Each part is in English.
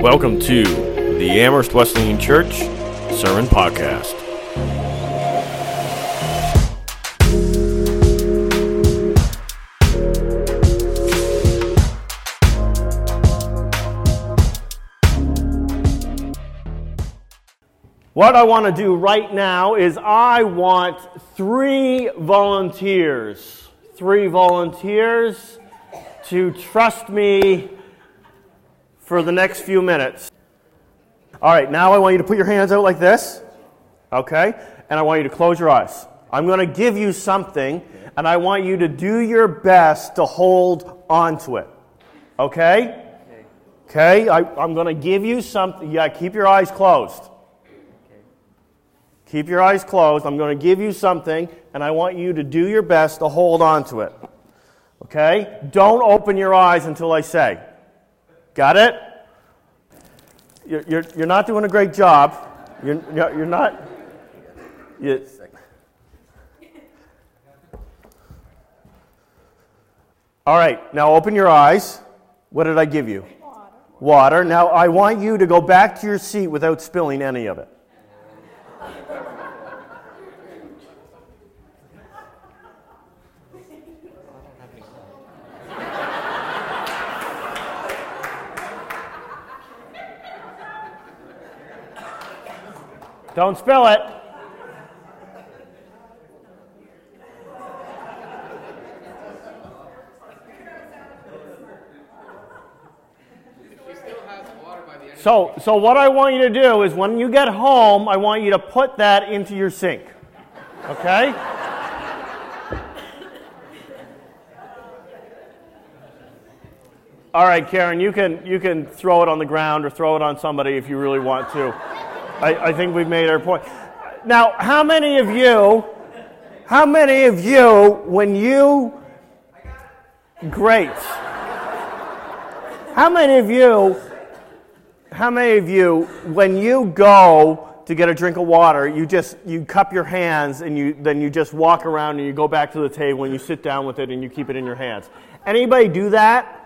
Welcome to the Amherst Wesleyan Church Sermon Podcast. What I want to do right now is I want three volunteers. Three volunteers to trust me for the next few minutes. All right, now I want you to put your hands out like this, okay? And I want you to close your eyes. I'm going to give you something, and I want you to do your best to hold on to it, okay? Okay, I, I'm going to give you something. Yeah, keep your eyes closed. Keep your eyes closed. I'm going to give you something, and I want you to do your best to hold on to it. Okay? Don't open your eyes until I say. Got it? You're, you're, you're not doing a great job. You're, you're not. You, all right, now open your eyes. What did I give you? Water. Water. Now I want you to go back to your seat without spilling any of it. Don't spill it. So, so what I want you to do is when you get home, I want you to put that into your sink. Okay? All right, Karen, you can, you can throw it on the ground or throw it on somebody if you really want to. I, I think we've made our point. Now, how many of you, how many of you, when you, great. How many of you, how many of you, when you go to get a drink of water, you just, you cup your hands and you, then you just walk around and you go back to the table and you sit down with it and you keep it in your hands. Anybody do that?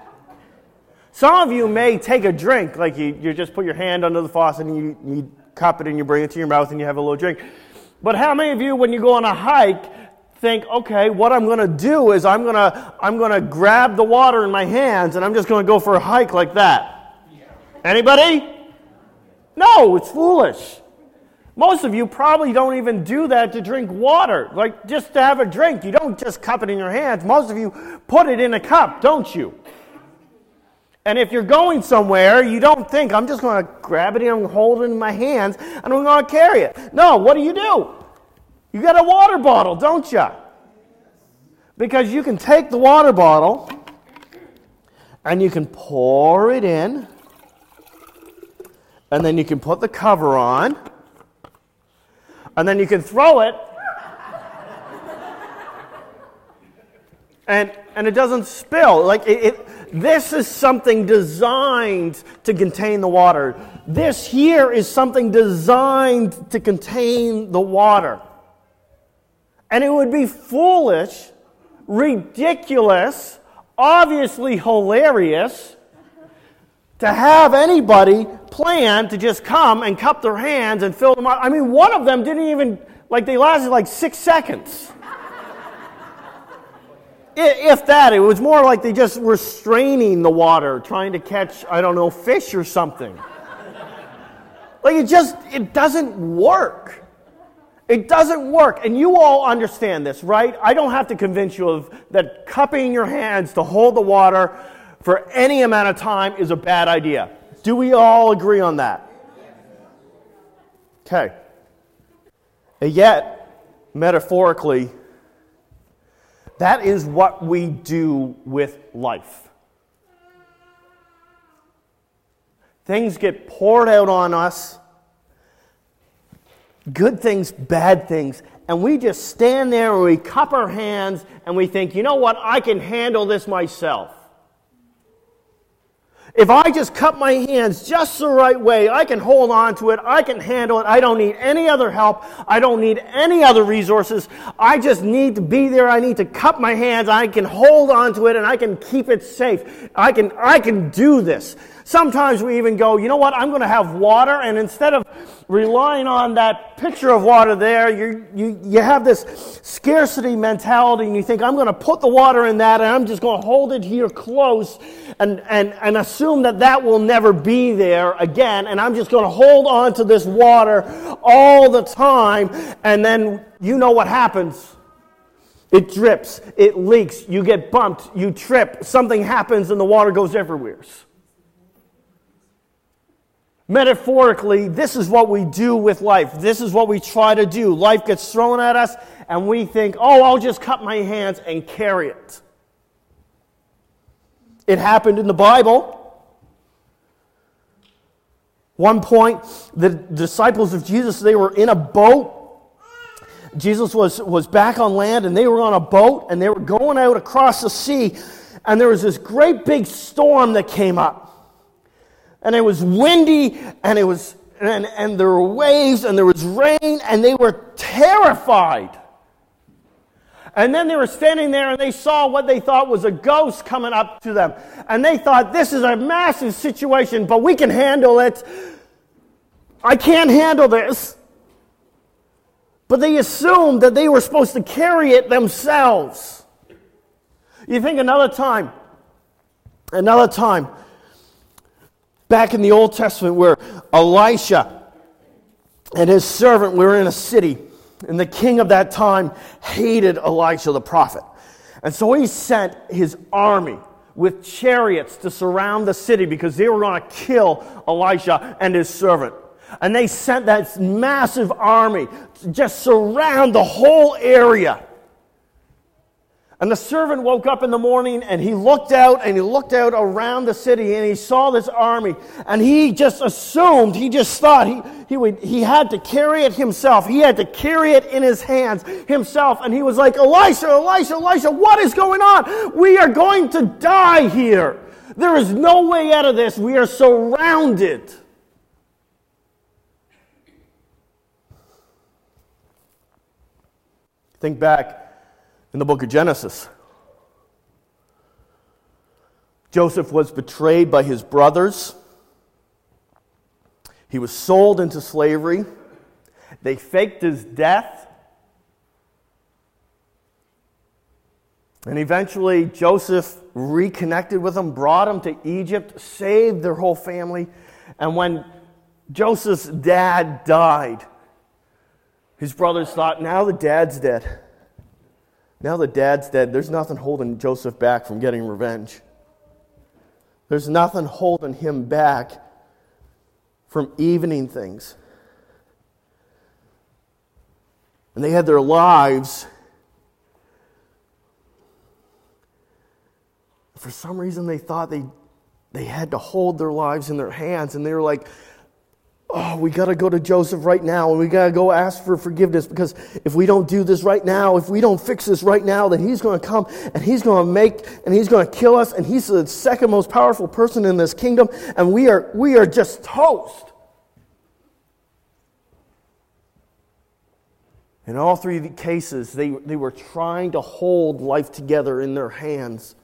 Some of you may take a drink, like you, you just put your hand under the faucet and you, you cup it and you bring it to your mouth and you have a little drink. But how many of you, when you go on a hike, think, okay, what I'm going to do is I'm going to I'm going to grab the water in my hands and I'm just going to go for a hike like that. Anybody? No, it's foolish. Most of you probably don't even do that to drink water. Like just to have a drink, you don't just cup it in your hands. Most of you put it in a cup, don't you? And if you're going somewhere, you don't think, I'm just going to grab it and hold it in my hands and I'm going to carry it. No, what do you do? You got a water bottle, don't you? Because you can take the water bottle and you can pour it in, and then you can put the cover on, and then you can throw it, and, and it doesn't spill. Like it, it this is something designed to contain the water. This here is something designed to contain the water. And it would be foolish, ridiculous, obviously hilarious to have anybody plan to just come and cup their hands and fill them up. I mean, one of them didn't even, like, they lasted like six seconds. If that, it was more like they just were straining the water, trying to catch, I don't know, fish or something. like it just, it doesn't work. It doesn't work. And you all understand this, right? I don't have to convince you of that cupping your hands to hold the water for any amount of time is a bad idea. Do we all agree on that? Okay. And yet, metaphorically, that is what we do with life. Things get poured out on us good things, bad things, and we just stand there and we cup our hands and we think, you know what, I can handle this myself. If I just cut my hands just the right way, I can hold on to it. I can handle it. I don't need any other help. I don't need any other resources. I just need to be there. I need to cut my hands. I can hold on to it and I can keep it safe. I can, I can do this. Sometimes we even go, you know what, I'm going to have water, and instead of relying on that picture of water there, you, you, you have this scarcity mentality, and you think, I'm going to put the water in that, and I'm just going to hold it here close and, and, and assume that that will never be there again, and I'm just going to hold on to this water all the time, and then you know what happens. It drips, it leaks, you get bumped, you trip, something happens, and the water goes everywhere. Metaphorically, this is what we do with life. This is what we try to do. Life gets thrown at us, and we think, oh, I'll just cut my hands and carry it. It happened in the Bible. One point, the disciples of Jesus, they were in a boat. Jesus was, was back on land, and they were on a boat, and they were going out across the sea, and there was this great big storm that came up and it was windy and it was and, and there were waves and there was rain and they were terrified. And then they were standing there and they saw what they thought was a ghost coming up to them. And they thought this is a massive situation but we can handle it. I can't handle this. But they assumed that they were supposed to carry it themselves. You think another time another time back in the Old Testament where Elisha and his servant were in a city, and the king of that time hated Elisha the prophet. And so he sent his army with chariots to surround the city because they were going to kill Elisha and his servant. And they sent that massive army to just surround the whole area. And the servant woke up in the morning and he looked out and he looked out around the city and he saw this army. And he just assumed, he just thought he, he, would, he had to carry it himself. He had to carry it in his hands himself. And he was like, Elisha, Elisha, Elisha, what is going on? We are going to die here. There is no way out of this. We are surrounded. Think back in the book of Genesis. Joseph was betrayed by his brothers. He was sold into slavery. They faked his death. And eventually, Joseph reconnected with them, brought them to Egypt, saved their whole family. And when Joseph's dad died, his brothers thought, now the dad's dead. Now that dad's dead, there's nothing holding Joseph back from getting revenge. There's nothing holding him back from evening things. And they had their lives. For some reason, they thought they, they had to hold their lives in their hands. And they were like, oh, we got to go to Joseph right now and we got to go ask for forgiveness because if we don't do this right now, if we don't fix this right now, then he's going to come and he's going to make and he's going to kill us and he's the second most powerful person in this kingdom and we are we are just toast. In all three cases, they, they were trying to hold life together in their hands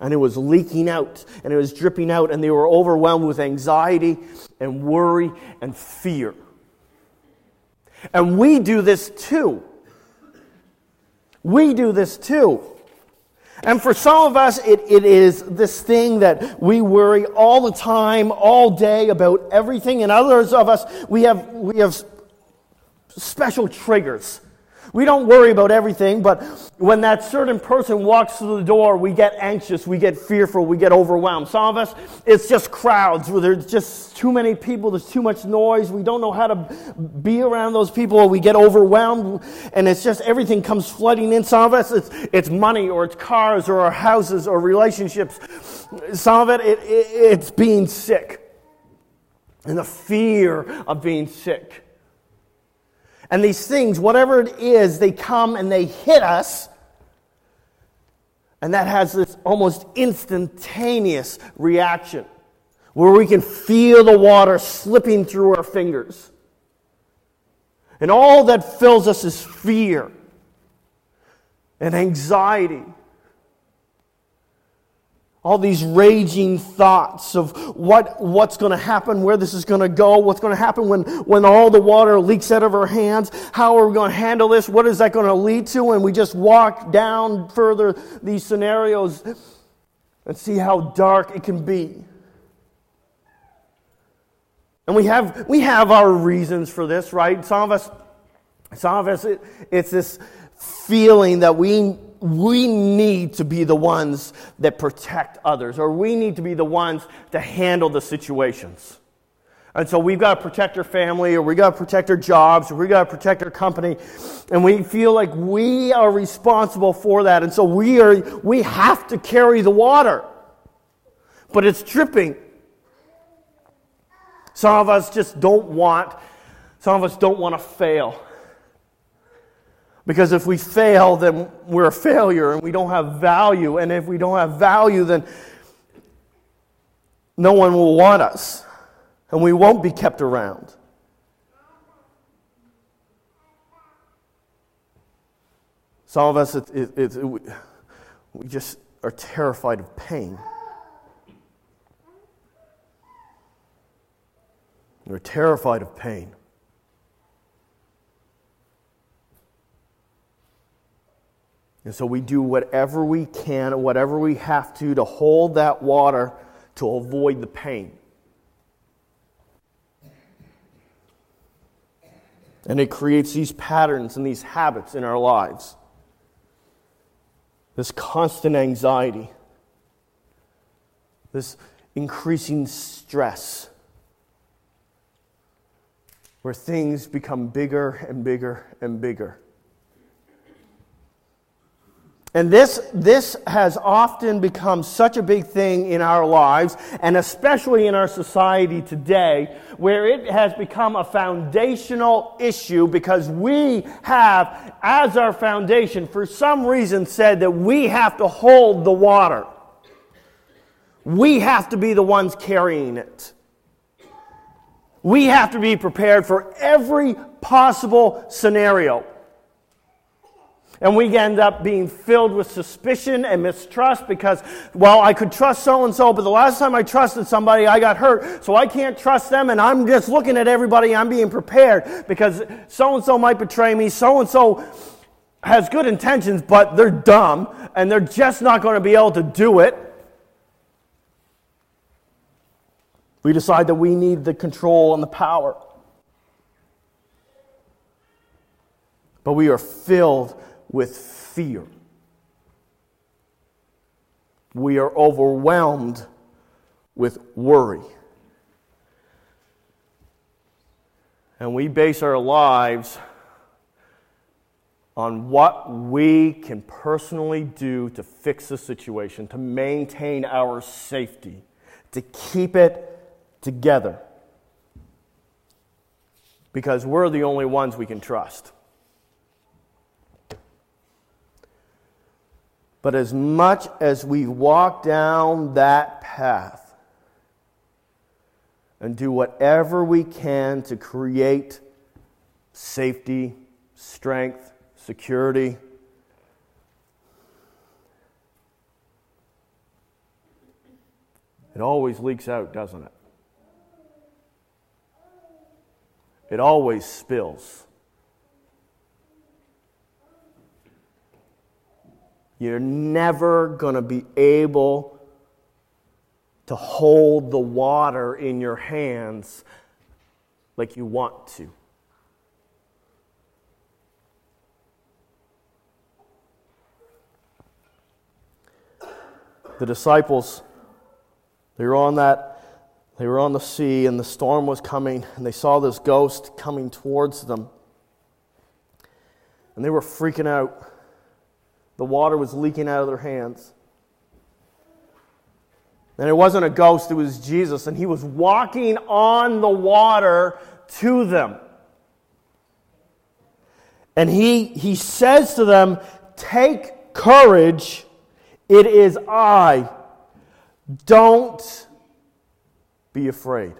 and it was leaking out and it was dripping out, and they were overwhelmed with anxiety and worry and fear. And we do this too. We do this too. And for some of us, it, it is this thing that we worry all the time, all day about everything. And others of us, we have, we have special triggers we don't worry about everything, but when that certain person walks through the door, we get anxious, we get fearful, we get overwhelmed. Some of us, it's just crowds where there's just too many people, there's too much noise, we don't know how to be around those people, we get overwhelmed, and it's just everything comes flooding in. Some of us, it's, it's money, or it's cars, or our houses, or relationships. Some of it, it, it it's being sick, and the fear of being sick. And these things, whatever it is, they come and they hit us. And that has this almost instantaneous reaction. where we can feel the water slipping through our fingers. And all that fills us is fear and anxiety. All these raging thoughts of what, what's going to happen, where this is going to go, what's going to happen when, when all the water leaks out of our hands, how are we going to handle this, what is that going to lead to, and we just walk down further these scenarios and see how dark it can be. And we have, we have our reasons for this, right? Some of us, some of us, it, it's this feeling that we, we need to be the ones that protect others, or we need to be the ones to handle the situations. And so we've got to protect our family, or we've got to protect our jobs, or we've got to protect our company. And we feel like we are responsible for that. And so we, are, we have to carry the water. But it's dripping. Some of us just don't want, some of us don't want to fail. Because if we fail, then we're a failure and we don't have value. And if we don't have value, then no one will want us and we won't be kept around. Some of us, it, it, it, we just are terrified of pain. We're terrified of pain. And so we do whatever we can, whatever we have to, to hold that water to avoid the pain. And it creates these patterns and these habits in our lives. This constant anxiety, this increasing stress where things become bigger and bigger and bigger. And this, this has often become such a big thing in our lives, and especially in our society today, where it has become a foundational issue because we have, as our foundation, for some reason said that we have to hold the water. We have to be the ones carrying it. We have to be prepared for every possible scenario. And we end up being filled with suspicion and mistrust because, well, I could trust so and so, but the last time I trusted somebody, I got hurt, so I can't trust them, and I'm just looking at everybody, I'm being prepared because so and so might betray me, so and so has good intentions, but they're dumb, and they're just not going to be able to do it. We decide that we need the control and the power. But we are filled with fear. We are overwhelmed with worry. And we base our lives on what we can personally do to fix the situation, to maintain our safety, to keep it together. Because we're the only ones we can trust. But as much as we walk down that path and do whatever we can to create safety, strength, security, it always leaks out, doesn't it? It always spills. You're never going to be able to hold the water in your hands like you want to. The disciples, they were on that they were on the sea and the storm was coming and they saw this ghost coming towards them. And they were freaking out. The water was leaking out of their hands. And it wasn't a ghost, it was Jesus. And he was walking on the water to them. And he, he says to them, Take courage, it is I. Don't be afraid.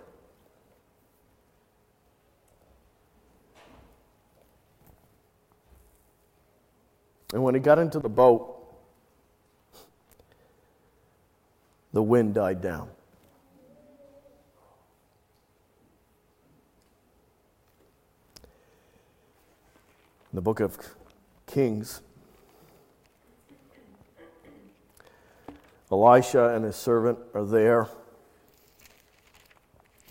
And when he got into the boat, the wind died down. In the book of Kings, Elisha and his servant are there,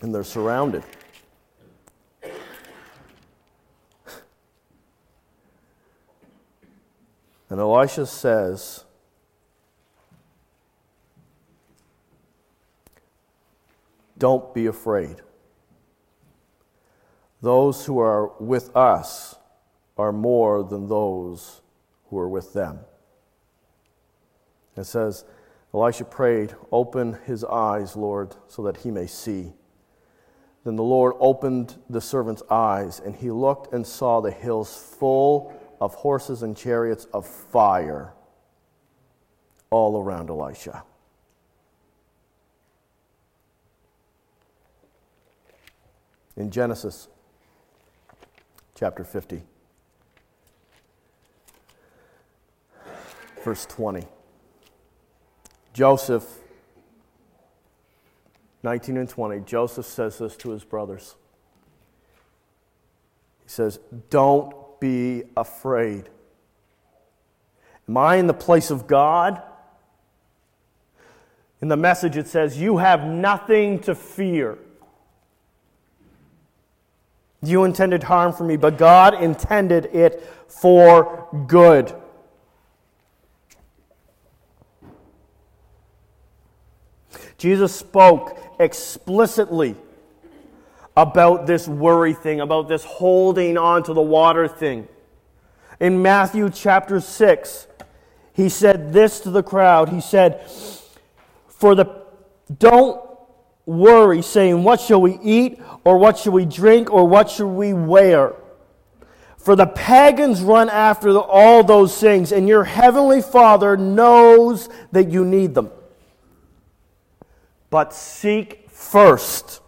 and they're surrounded. And Elisha says, Don't be afraid. Those who are with us are more than those who are with them. It says, Elisha prayed, Open his eyes, Lord, so that he may see. Then the Lord opened the servant's eyes, and he looked and saw the hills full of horses and chariots of fire all around Elisha. In Genesis chapter 50, verse 20, Joseph, 19 and 20, Joseph says this to his brothers. He says, Don't be afraid. Am I in the place of God? In the message, it says, You have nothing to fear. You intended harm for me, but God intended it for good. Jesus spoke explicitly about this worry thing, about this holding on to the water thing. In Matthew chapter 6, he said this to the crowd. He said, For the don't worry, saying, What shall we eat, or what shall we drink, or what shall we wear? For the pagans run after all those things, and your heavenly Father knows that you need them. But seek first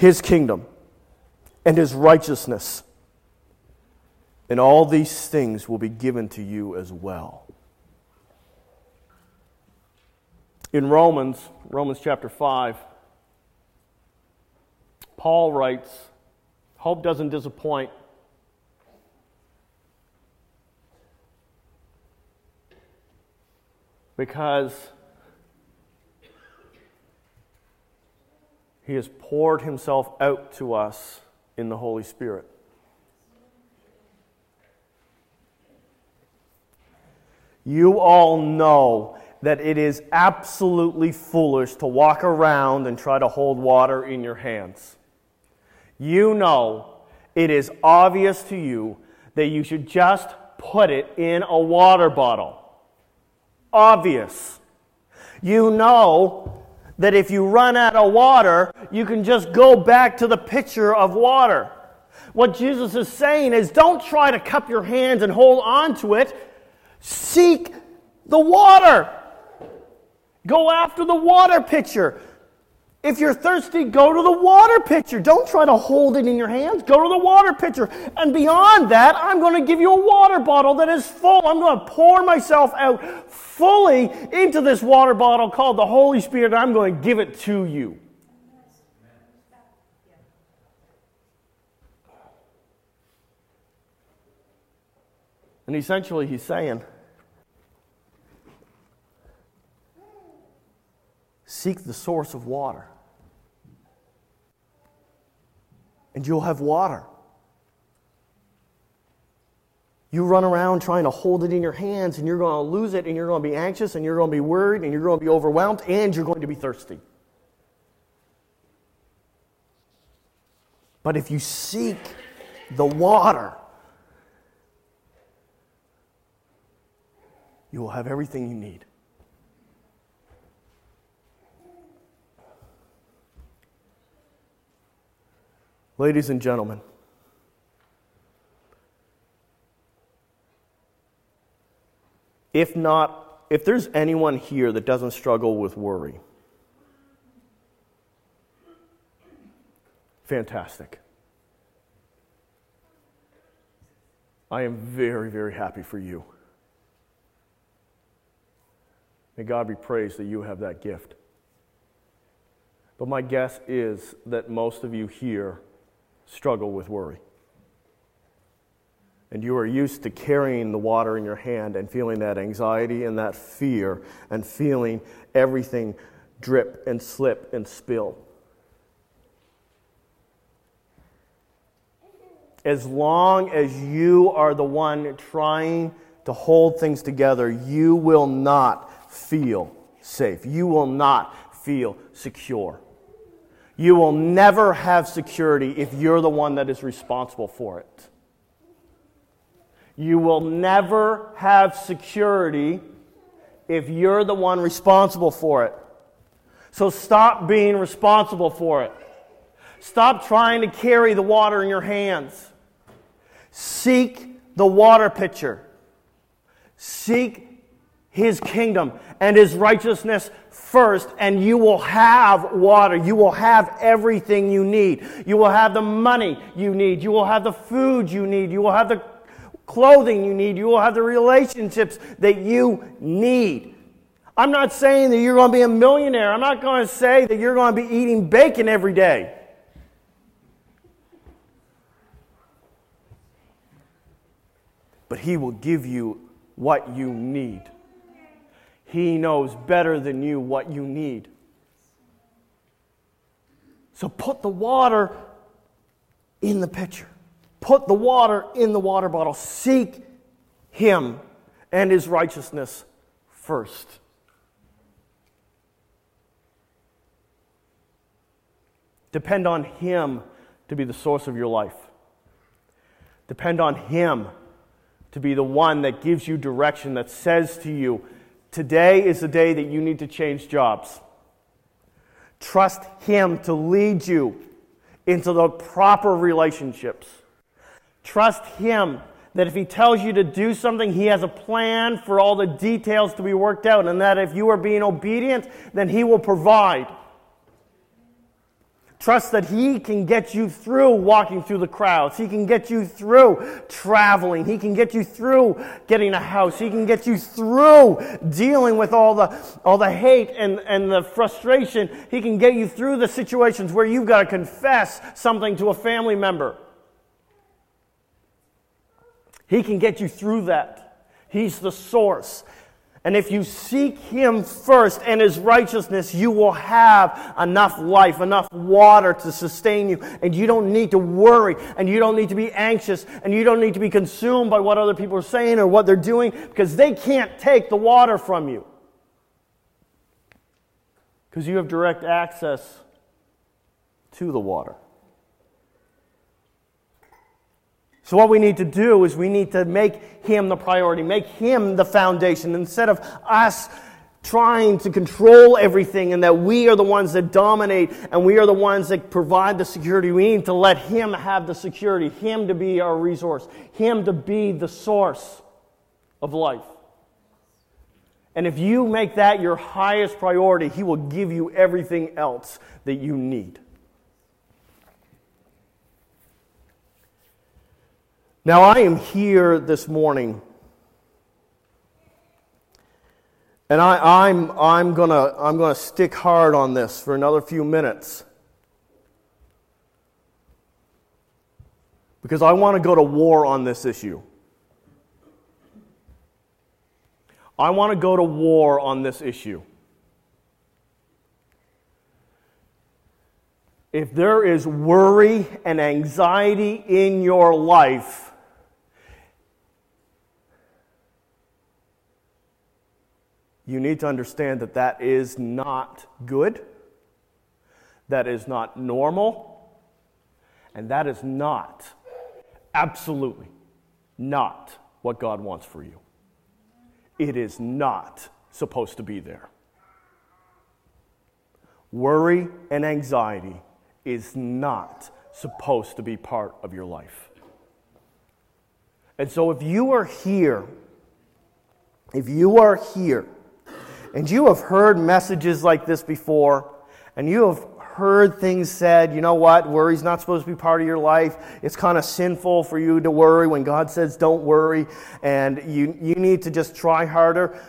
his kingdom and his righteousness. And all these things will be given to you as well. In Romans, Romans chapter 5, Paul writes, Hope doesn't disappoint. Because He has poured himself out to us in the Holy Spirit. You all know that it is absolutely foolish to walk around and try to hold water in your hands. You know it is obvious to you that you should just put it in a water bottle. Obvious. You know that if you run out of water, you can just go back to the pitcher of water. What Jesus is saying is don't try to cup your hands and hold on to it. Seek the water. Go after the water pitcher. If you're thirsty, go to the water pitcher. Don't try to hold it in your hands. Go to the water pitcher. And beyond that, I'm going to give you a water bottle that is full. I'm going to pour myself out fully into this water bottle called the Holy Spirit. I'm going to give it to you. And essentially, he's saying, Seek the source of water, and you'll have water. You run around trying to hold it in your hands, and you're going to lose it, and you're going to be anxious, and you're going to be worried, and you're going to be overwhelmed, and you're going to be thirsty. But if you seek the water, you will have everything you need. Ladies and gentlemen, if not, if there's anyone here that doesn't struggle with worry, Fantastic. I am very, very happy for you. May God be praised that you have that gift. But my guess is that most of you here struggle with worry. And you are used to carrying the water in your hand and feeling that anxiety and that fear and feeling everything drip and slip and spill. As long as you are the one trying to hold things together, you will not feel safe. You will not feel secure. You will never have security if you're the one that is responsible for it. You will never have security if you're the one responsible for it. So stop being responsible for it. Stop trying to carry the water in your hands. Seek the water pitcher. Seek his kingdom and his righteousness first, and you will have water. You will have everything you need. You will have the money you need. You will have the food you need. You will have the clothing you need. You will have the relationships that you need. I'm not saying that you're going to be a millionaire. I'm not going to say that you're going to be eating bacon every day. But He will give you what you need. He knows better than you what you need. So put the water in the pitcher. Put the water in the water bottle. Seek Him and His righteousness first. Depend on Him to be the source of your life. Depend on Him to be the one that gives you direction, that says to you, Today is the day that you need to change jobs. Trust Him to lead you into the proper relationships. Trust Him that if He tells you to do something, He has a plan for all the details to be worked out, and that if you are being obedient, then He will provide. Trust that He can get you through walking through the crowds. He can get you through traveling. He can get you through getting a house. He can get you through dealing with all the, all the hate and, and the frustration. He can get you through the situations where you've got to confess something to a family member. He can get you through that. He's the source. And if you seek Him first and His righteousness, you will have enough life, enough water to sustain you. And you don't need to worry, and you don't need to be anxious, and you don't need to be consumed by what other people are saying or what they're doing, because they can't take the water from you. Because you have direct access to the water. So, what we need to do is we need to make Him the priority, make Him the foundation, instead of us trying to control everything and that we are the ones that dominate and we are the ones that provide the security. We need to let Him have the security, Him to be our resource, Him to be the source of life. And if you make that your highest priority, He will give you everything else that you need. Now, I am here this morning, and I, am I'm, I'm going to I'm gonna stick hard on this for another few minutes. Because I want to go to war on this issue. I want to go to war on this issue. If there is worry and anxiety in your life, you need to understand that that is not good, that is not normal, and that is not, absolutely not what God wants for you. It is not supposed to be there. Worry and anxiety is not supposed to be part of your life. And so, if you are here, if you are here and you have heard messages like this before, and you have heard things said, you know what, worry's not supposed to be part of your life. It's kind of sinful for you to worry when God says don't worry, and you, you need to just try harder.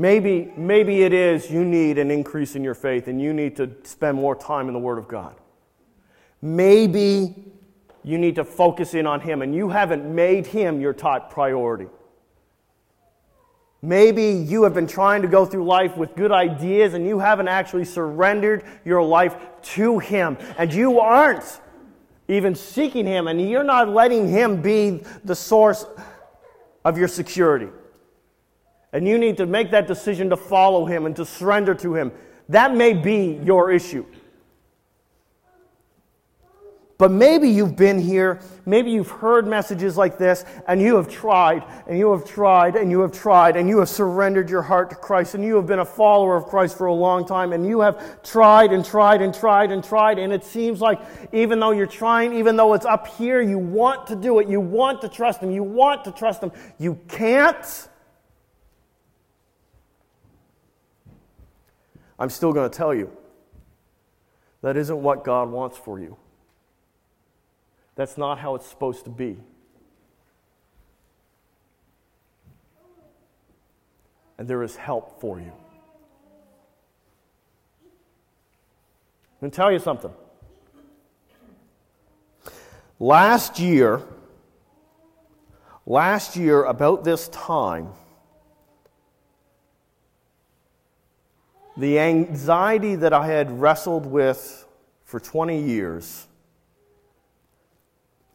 Maybe, maybe it is you need an increase in your faith and you need to spend more time in the Word of God. Maybe you need to focus in on Him and you haven't made Him your top priority. Maybe you have been trying to go through life with good ideas and you haven't actually surrendered your life to Him. And you aren't even seeking Him and you're not letting Him be the source of your security. And you need to make that decision to follow Him and to surrender to Him. That may be your issue. But maybe you've been here, maybe you've heard messages like this, and you have tried, and you have tried, and you have tried, and you have surrendered your heart to Christ, and you have been a follower of Christ for a long time, and you have tried and tried and tried and tried, and it seems like even though you're trying, even though it's up here, you want to do it, you want to trust Him, you want to trust Him, you can't. I'm still going to tell you that isn't what God wants for you. That's not how it's supposed to be. And there is help for you. I'm going to tell you something. Last year, last year, about this time, the anxiety that I had wrestled with for 20 years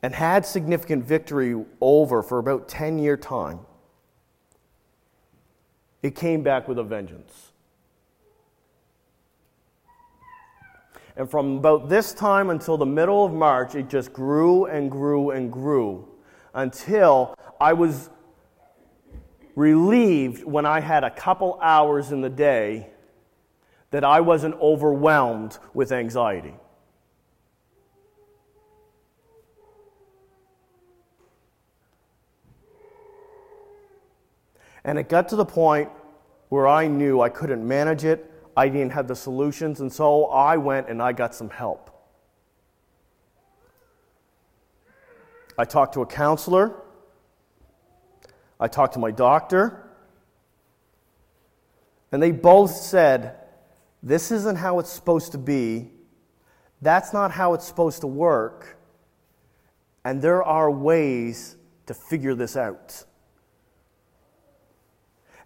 and had significant victory over for about 10 year time, it came back with a vengeance. And from about this time until the middle of March, it just grew and grew and grew until I was relieved when I had a couple hours in the day that I wasn't overwhelmed with anxiety. And it got to the point where I knew I couldn't manage it, I didn't have the solutions, and so I went and I got some help. I talked to a counselor, I talked to my doctor, and they both said, This isn't how it's supposed to be, that's not how it's supposed to work, and there are ways to figure this out.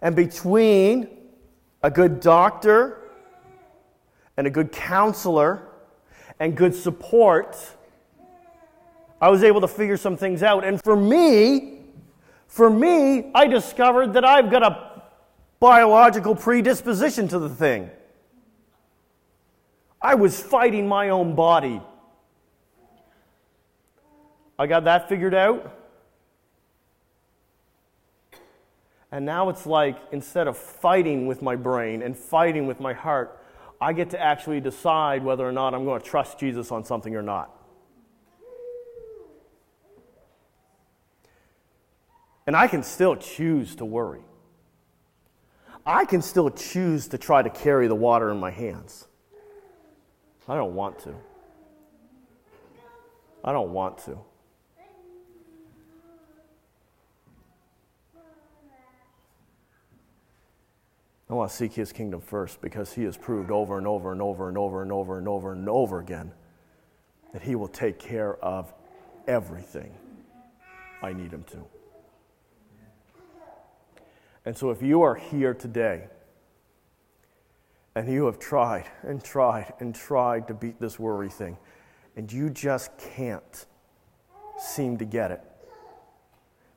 And between a good doctor and a good counselor and good support, I was able to figure some things out. And for me, for me, I discovered that I've got a biological predisposition to the thing. I was fighting my own body. I got that figured out. And now it's like instead of fighting with my brain and fighting with my heart, I get to actually decide whether or not I'm going to trust Jesus on something or not. And I can still choose to worry. I can still choose to try to carry the water in my hands. I don't want to. I don't want to. I want to seek his kingdom first because he has proved over and over and over and over and over and over and over again that he will take care of everything I need him to. And so if you are here today and you have tried and tried and tried to beat this worry thing and you just can't seem to get it,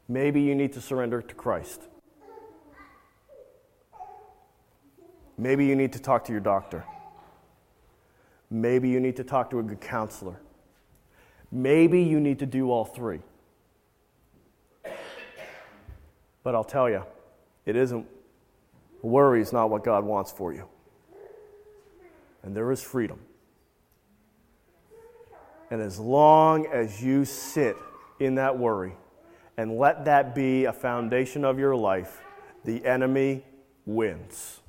maybe you need to surrender to Christ. Maybe you need to talk to your doctor. Maybe you need to talk to a good counselor. Maybe you need to do all three. But I'll tell you, it isn't, worry is not what God wants for you. And there is freedom. And as long as you sit in that worry, and let that be a foundation of your life, the enemy wins.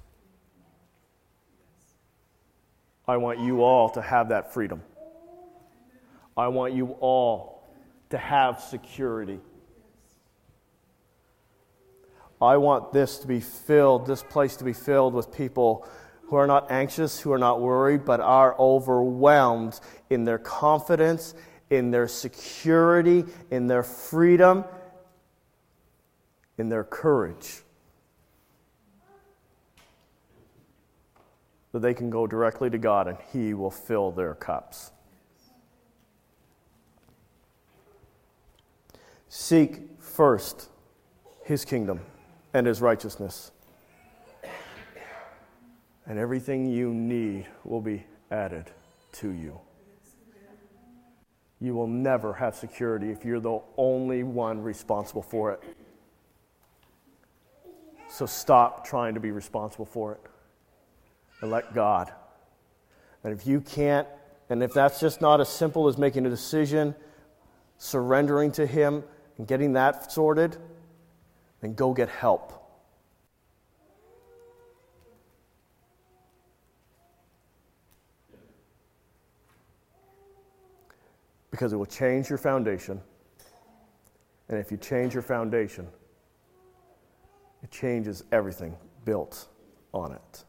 I want you all to have that freedom. I want you all to have security. I want this to be filled, this place to be filled with people who are not anxious, who are not worried, but are overwhelmed in their confidence, in their security, in their freedom, in their courage. That they can go directly to God and He will fill their cups. Seek first His kingdom and His righteousness and everything you need will be added to you. You will never have security if you're the only one responsible for it. So stop trying to be responsible for it let God. And if you can't, and if that's just not as simple as making a decision, surrendering to Him, and getting that sorted, then go get help. because it will change your foundation. And if you change your foundation, it changes everything built on it.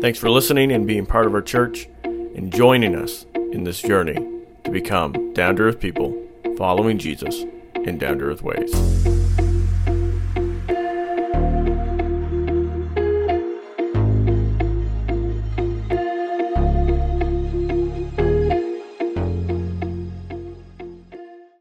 Thanks for listening and being part of our church and joining us in this journey to become down to earth people following Jesus in down to earth ways.